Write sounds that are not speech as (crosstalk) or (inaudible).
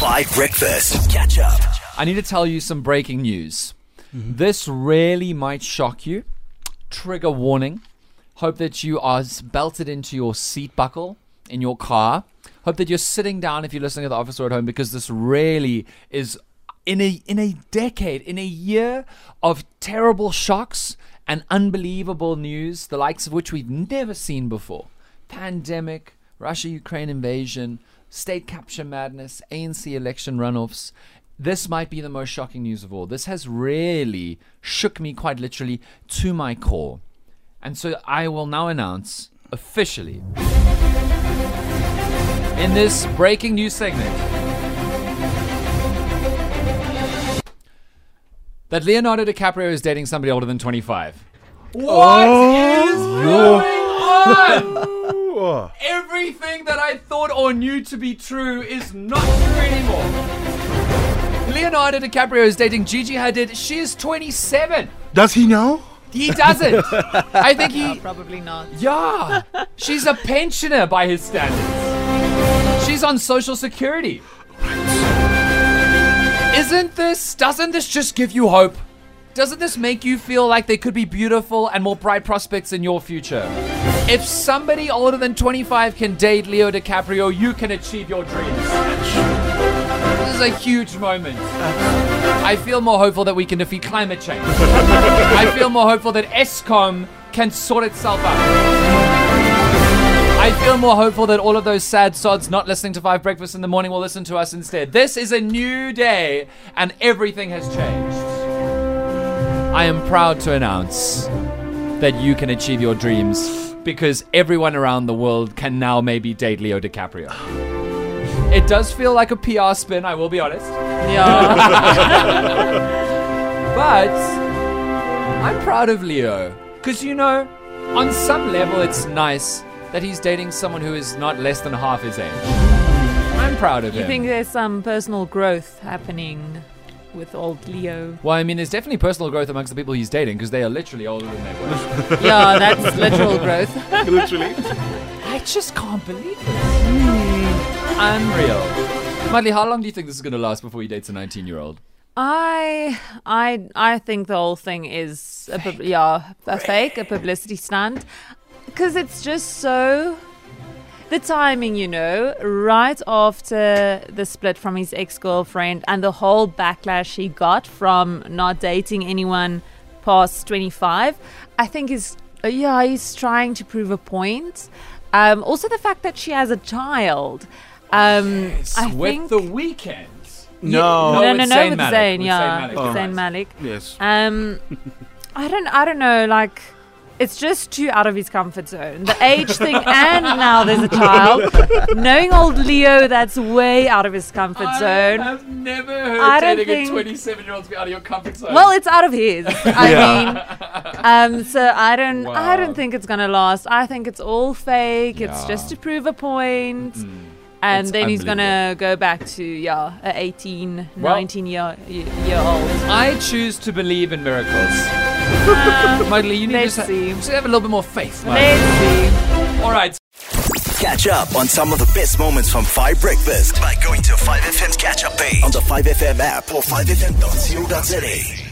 Five Breakfast. Catch up. I need to tell you some breaking news. This really might shock you. Trigger warning. Hope that you are belted into your seat buckle in your car. Hope that you're sitting down if you're listening at the office or at home because this really is in a in a decade, in a year of terrible shocks and unbelievable news, the likes of which we've never seen before. Pandemic, Russia Ukraine invasion, state capture madness, ANC election runoffs. This might be the most shocking news of all. This has really shook me quite literally to my core. And so I will now announce officially in this breaking news segment that Leonardo DiCaprio is dating somebody older than 25. What is oh. going on? (laughs) Everything that I thought or knew to be true is not true anymore. Leonardo DiCaprio is dating Gigi Hadid. She is 27. Does he know? He doesn't. (laughs) I think he. Probably not. Yeah. (laughs) She's a pensioner by his standards. She's on Social Security. Isn't this, doesn't this just give you hope? Doesn't this make you feel like there could be beautiful and more bright prospects in your future? If somebody older than 25 can date Leo DiCaprio, you can achieve your dreams. This is a huge moment. I feel more hopeful that we can defeat climate change. I feel more hopeful that Eskom can sort itself out. I feel more hopeful that all of those sad sods not listening to Five Breakfast in the morning will listen to us instead. This is a new day and everything has changed. I am proud to announce that you can achieve your dreams because everyone around the world can now maybe date Leo DiCaprio. It does feel like a PR spin, I will be honest. Yeah. (laughs) But I'm proud of Leo. Because, you know, on some level, it's nice that he's dating someone who is not less than half his age. I'm proud of you him. You think there's some personal growth happening with old Leo? well, I mean, there's definitely personal growth amongst the people he's dating because they are literally older than they were. (laughs) Yeah, that's literal growth. (laughs) Literally. I just can't believe it. Mm. Unreal. Madly, how long do you think this is going to last before he dates a 19 year old? I I I think the whole thing is a pub- yeah a fake, a publicity stunt, because it's just so. The timing, you know, right after the split from his ex girlfriend and the whole backlash he got from not dating anyone past 25, I think is, uh, yeah, he's trying to prove a point. Um, also, the fact that she has a child. Um, I with think, The Weeknd. No. No, no, no, with no, Zayn with Malik, Zayn, yeah, Zayn Malik, with Zayn. Malik. Yes. Um, (laughs) I don't, I don't know, like. It's just too out of his comfort zone. The age thing, and now there's a child. Knowing old Leo, that's way out of his comfort zone. I've never heard I don't think- a 27 year old to be out of your comfort zone. Well, it's out of his. I Yeah. mean, (laughs) um, so I don't, I don't think it's gonna last. I think it's all fake. It's just to prove a point. And It's then he's gonna go back to yeah, a 18, Well- 19 year year year old. I choose to believe in miracles. (laughs) Mowgli, you need to just, just have a little bit more faith. Mowgli. Let's see. All right. Catch up on some of the best moments from 5 Breakfast by going to 5FM's catch up page on the 5FM app or 5FM.co.za.